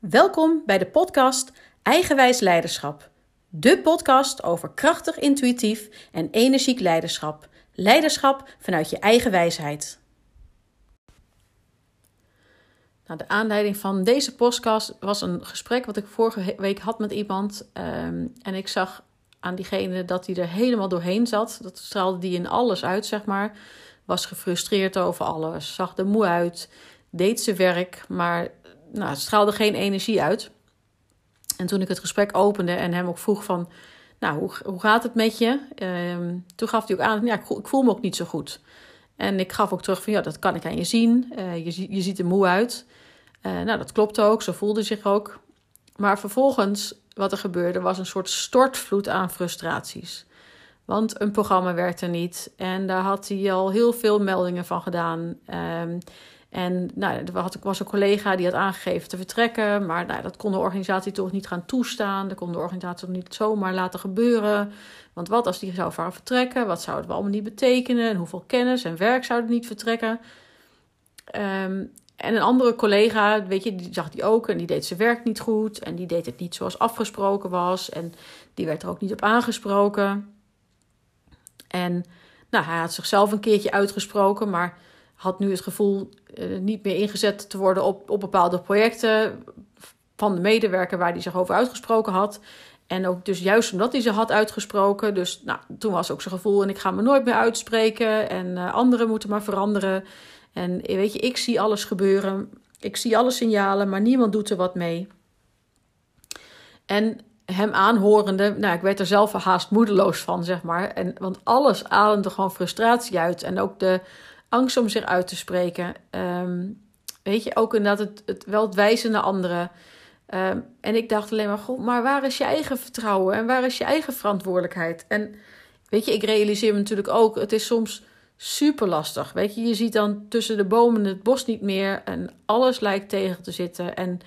Welkom bij de podcast Eigenwijs Leiderschap. De podcast over krachtig, intuïtief en energiek leiderschap. Leiderschap vanuit je eigen wijsheid. Nou, de aanleiding van deze podcast was een gesprek wat ik vorige week had met iemand. Ehm, en ik zag aan diegene dat hij er helemaal doorheen zat. Dat straalde die in alles uit, zeg maar. Was gefrustreerd over alles, zag er moe uit, deed zijn werk, maar nou, straalde geen energie uit. En toen ik het gesprek opende en hem ook vroeg van, nou, hoe, hoe gaat het met je? Ehm, toen gaf hij ook aan, ja, ik voel me ook niet zo goed. En ik gaf ook terug van, ja, dat kan ik aan je zien. Uh, je, je ziet er moe uit. Uh, nou, dat klopt ook, zo voelde zich ook. Maar vervolgens, wat er gebeurde, was een soort stortvloed aan frustraties. Want een programma werkte niet en daar had hij al heel veel meldingen van gedaan. Um, en nou, er was een collega die had aangegeven te vertrekken, maar nou, dat kon de organisatie toch niet gaan toestaan. Dat kon de organisatie toch niet zomaar laten gebeuren. Want wat als die zou vertrekken? Wat zou het wel allemaal niet betekenen? En hoeveel kennis en werk zou het niet vertrekken? Um, en een andere collega, weet je, die zag die ook en die deed zijn werk niet goed. En die deed het niet zoals afgesproken was. En die werd er ook niet op aangesproken. En nou, hij had zichzelf een keertje uitgesproken, maar had nu het gevoel uh, niet meer ingezet te worden op, op bepaalde projecten van de medewerker waar hij zich over uitgesproken had. En ook dus juist omdat hij ze had uitgesproken. Dus nou, toen was ook zijn gevoel en ik ga me nooit meer uitspreken. En uh, anderen moeten maar veranderen. En weet je, ik zie alles gebeuren. Ik zie alle signalen, maar niemand doet er wat mee. En hem aanhorende, nou, ik werd er zelf haast moedeloos van, zeg maar. En, want alles ademde gewoon frustratie uit. En ook de angst om zich uit te spreken. Um, weet je, ook inderdaad het, het, wel het wijzen naar anderen. Um, en ik dacht alleen maar, god, maar waar is je eigen vertrouwen? En waar is je eigen verantwoordelijkheid? En weet je, ik realiseer me natuurlijk ook, het is soms super lastig. Weet je, je ziet dan tussen de bomen het bos niet meer en alles lijkt tegen te zitten. En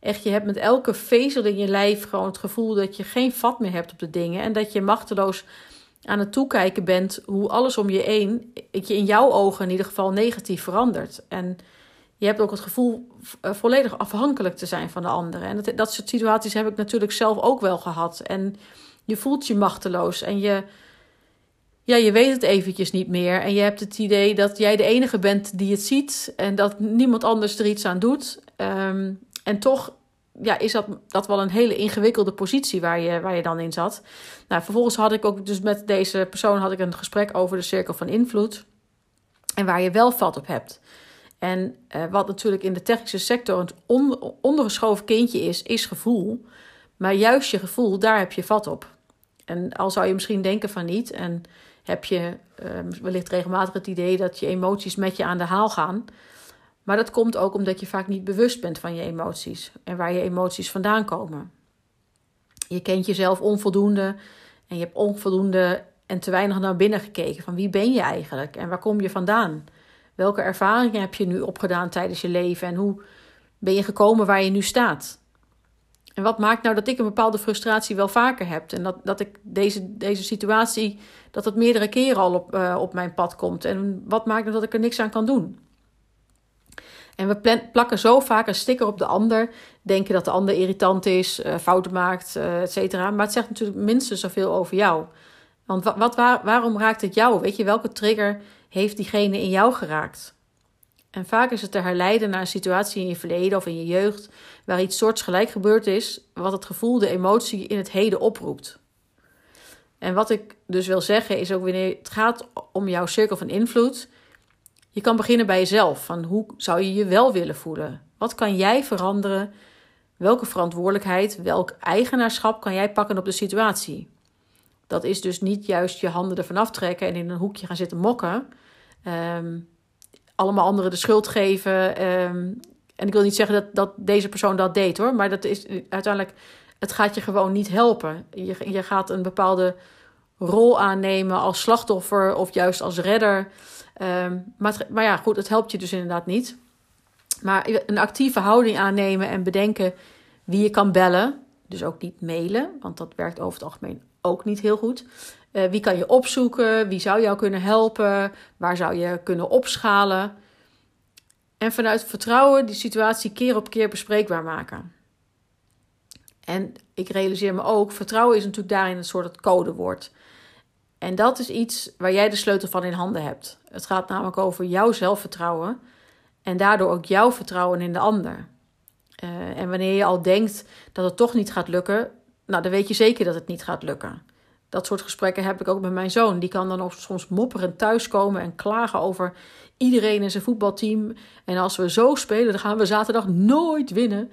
echt, je hebt met elke vezel in je lijf gewoon het gevoel dat je geen vat meer hebt op de dingen. En dat je machteloos aan het toekijken bent hoe alles om je heen, je in jouw ogen in ieder geval negatief verandert. En je hebt ook het gevoel eh, volledig afhankelijk te zijn van de anderen. En dat, dat soort situaties heb ik natuurlijk zelf ook wel gehad. En je voelt je machteloos en je, ja, je weet het eventjes niet meer. En je hebt het idee dat jij de enige bent die het ziet en dat niemand anders er iets aan doet. Um, en toch ja, is dat, dat wel een hele ingewikkelde positie waar je, waar je dan in zat. Nou, vervolgens had ik ook dus met deze persoon had ik een gesprek over de cirkel van invloed. En waar je wel vat op hebt. En uh, wat natuurlijk in de technische sector een on, ondergeschoven kindje is, is gevoel. Maar juist je gevoel, daar heb je vat op. En al zou je misschien denken van niet. En heb je uh, wellicht regelmatig het idee dat je emoties met je aan de haal gaan. Maar dat komt ook omdat je vaak niet bewust bent van je emoties en waar je emoties vandaan komen. Je kent jezelf onvoldoende en je hebt onvoldoende en te weinig naar binnen gekeken van wie ben je eigenlijk en waar kom je vandaan? Welke ervaringen heb je nu opgedaan tijdens je leven en hoe ben je gekomen waar je nu staat? En wat maakt nou dat ik een bepaalde frustratie wel vaker heb en dat, dat ik deze, deze situatie, dat het meerdere keren al op, uh, op mijn pad komt? En wat maakt nou dat ik er niks aan kan doen? En we plakken zo vaak een sticker op de ander. Denken dat de ander irritant is, uh, fouten maakt, uh, et cetera. Maar het zegt natuurlijk minstens zoveel over jou. Want wat, wat, waar, waarom raakt het jou? Weet je, welke trigger heeft diegene in jou geraakt? En vaak is het te herleiden naar een situatie in je verleden of in je jeugd. waar iets soortgelijk gebeurd is. wat het gevoel, de emotie in het heden oproept. En wat ik dus wil zeggen is ook wanneer het gaat om jouw cirkel van invloed je kan beginnen bij jezelf. Van hoe zou je je wel willen voelen? Wat kan jij veranderen? Welke verantwoordelijkheid, welk eigenaarschap kan jij pakken op de situatie? Dat is dus niet juist je handen ervan aftrekken en in een hoekje gaan zitten mokken. Um, allemaal anderen de schuld geven. Um, en ik wil niet zeggen dat, dat deze persoon dat deed hoor, maar dat is uiteindelijk, het gaat je gewoon niet helpen. Je, je gaat een bepaalde rol aannemen als slachtoffer of juist als redder. Um, maar, ja, goed, het helpt je dus inderdaad niet. Maar een actieve houding aannemen en bedenken wie je kan bellen. Dus ook niet mailen, want dat werkt over het algemeen ook niet heel goed. Uh, wie kan je opzoeken? Wie zou jou kunnen helpen? Waar zou je kunnen opschalen? En vanuit vertrouwen die situatie keer op keer bespreekbaar maken. En ik realiseer me ook, vertrouwen is natuurlijk daarin een soort codewoord. En dat is iets waar jij de sleutel van in handen hebt. Het gaat namelijk over jouw zelfvertrouwen en daardoor ook jouw vertrouwen in de ander. Uh, en wanneer je al denkt dat het toch niet gaat lukken, nou, dan weet je zeker dat het niet gaat lukken. Dat soort gesprekken heb ik ook met mijn zoon. Die kan dan ook soms mopperend thuiskomen en klagen over iedereen in zijn voetbalteam. En als we zo spelen, dan gaan we zaterdag nooit winnen.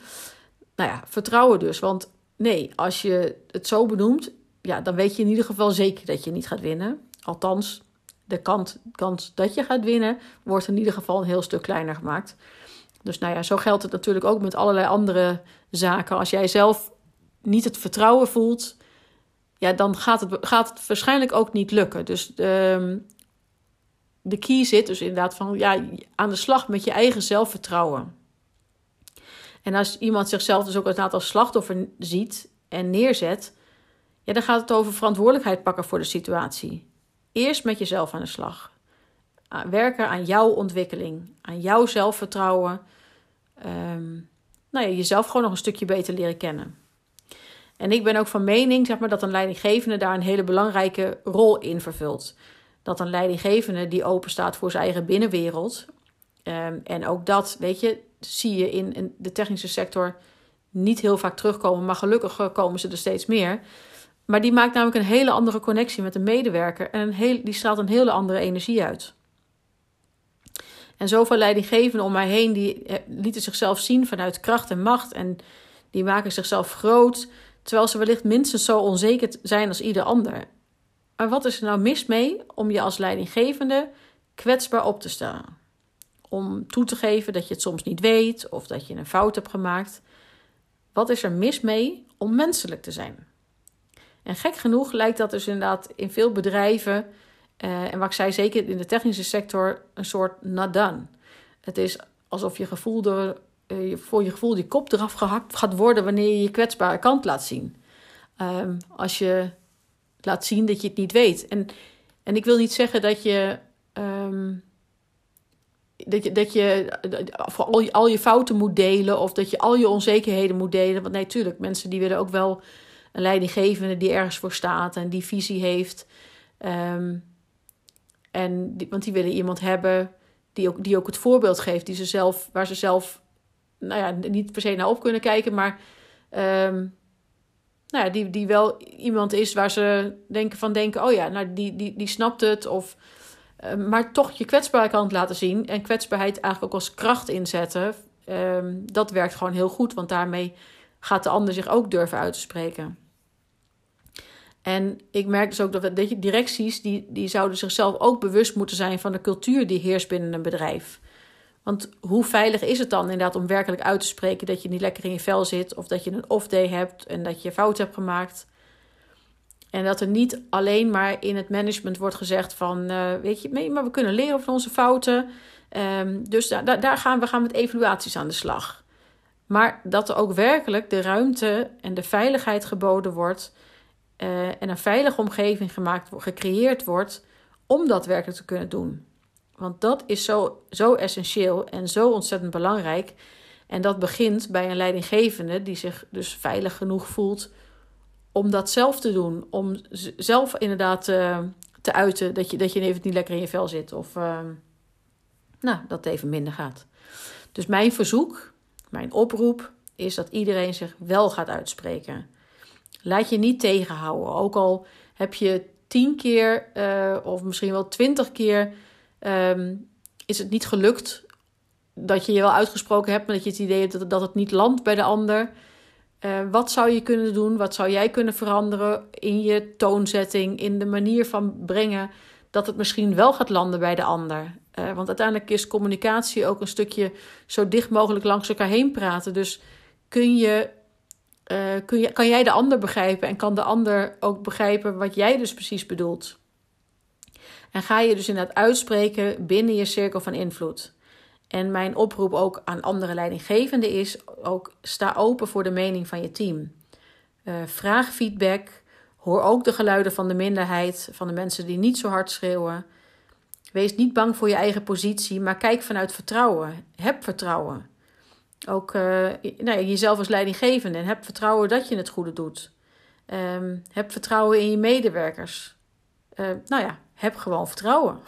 Nou ja, vertrouwen dus. Want nee, als je het zo benoemt, ja, dan weet je in ieder geval zeker dat je niet gaat winnen. Althans, de kans, kans dat je gaat winnen wordt in ieder geval een heel stuk kleiner gemaakt. Dus nou ja, zo geldt het natuurlijk ook met allerlei andere zaken. Als jij zelf niet het vertrouwen voelt, ja, dan gaat het, gaat het waarschijnlijk ook niet lukken. Dus de, ehm, de key zit dus inderdaad van ja, aan de slag met je eigen zelfvertrouwen. En als iemand zichzelf dus ook een aantal slachtoffer ziet en neerzet, ja, dan gaat het over verantwoordelijkheid pakken voor de situatie. Eerst met jezelf aan de slag. Werken aan jouw ontwikkeling, aan jouw zelfvertrouwen. Um, nou ja, jezelf gewoon nog een stukje beter leren kennen. En ik ben ook van mening zeg maar, dat een leidinggevende daar een hele belangrijke rol in vervult. Dat een leidinggevende die open staat voor zijn eigen binnenwereld. Um, en ook dat, weet je, zie je in, in, de technische sector niet heel vaak terugkomen, maar gelukkig komen ze er steeds meer. Maar die maakt namelijk een hele andere connectie met de medewerker en een heel, die straalt een hele andere energie uit. En zoveel leidinggevenden om mij heen, die eh, lieten zichzelf zien vanuit kracht en macht. En die maken zichzelf groot, terwijl ze wellicht minstens zo onzeker zijn als ieder ander. Maar wat is er nou mis mee om je als leidinggevende kwetsbaar op te stellen? Om toe te geven dat je het soms niet weet of dat je een fout hebt gemaakt. Wat is er mis mee om menselijk te zijn? En gek genoeg lijkt dat dus inderdaad in veel bedrijven, uh, en wat ik zei zeker in de technische sector, een soort nadan. Het is alsof je gevoel door, uh, voor je gevoel die kop eraf gehakt gaat worden wanneer je je kwetsbare kant laat zien. Um, als je laat zien dat je het niet weet. En, en ik wil niet zeggen dat je. Um, dat je, dat je voor al je, al je fouten moet delen of dat je al je onzekerheden moet delen. Want nee, tuurlijk, mensen die willen ook wel een leidinggevende die ergens voor staat en die visie heeft. Um, en want die willen iemand hebben die ook, die ook het voorbeeld geeft, die ze zelf, waar ze zelf nou ja, niet per se naar op kunnen kijken, maar um, nou ja, die, die wel iemand is waar ze denken van denken, oh ja, nou die, die, die snapt het. Of, uh, maar toch je kwetsbare kant laten zien en kwetsbaarheid eigenlijk ook als kracht inzetten. Um, dat werkt gewoon heel goed, want daarmee gaat de ander zich ook durven uit te spreken. En ik merk dus ook dat directies die, die zouden zichzelf ook bewust moeten zijn van de cultuur die heerst binnen een bedrijf. Want hoe veilig is het dan inderdaad om werkelijk uit te spreken dat je niet lekker in je vel zit of dat je een off-day hebt en dat je fout hebt gemaakt? En dat er niet alleen maar in het management wordt gezegd van, uh, weet je, maar we kunnen leren van onze fouten. Um, dus daar gaan we gaan met evaluaties aan de slag. Maar dat er ook werkelijk de ruimte en de veiligheid geboden wordt uh, en een veilige omgeving gemaakt, gecreëerd wordt om dat werkelijk te kunnen doen. Want dat is zo, zo essentieel en zo ontzettend belangrijk. En dat begint bij een leidinggevende die zich dus veilig genoeg voelt om dat zelf te doen. Om zelf inderdaad uh, te uiten dat je, dat je even niet lekker in je vel zit. Of uh, nou, dat het even minder gaat. Dus mijn verzoek, mijn oproep is dat iedereen zich wel gaat uitspreken. Laat je niet tegenhouden. Ook al heb je tien keer uh, of misschien wel twintig keer um, is het niet gelukt dat je je wel uitgesproken hebt, maar dat je het idee hebt dat, dat het niet landt bij de ander. Uh, wat zou je kunnen doen? Wat zou jij kunnen veranderen in je toonzetting, in de manier van brengen dat het misschien wel gaat landen bij de ander? Uh, want uiteindelijk is communicatie ook een stukje zo dicht mogelijk langs elkaar heen praten. Dus kun je uh, kun kan jij de ander begrijpen en kan de ander ook begrijpen wat jij dus precies bedoelt. En ga je dus inderdaad uitspreken binnen je cirkel van invloed. En mijn oproep ook aan andere leidinggevenden is: ook sta open voor de mening van je team. Uh, vraag feedback. Hoor ook de geluiden van de minderheid, van de mensen die niet zo hard schreeuwen. Wees niet bang voor je eigen positie, maar kijk vanuit vertrouwen. Heb vertrouwen. Ook uh, nou jezelf als leidinggevende. En heb vertrouwen dat je het goede doet. Um, heb vertrouwen in je medewerkers. Uh, nou ja, heb gewoon vertrouwen.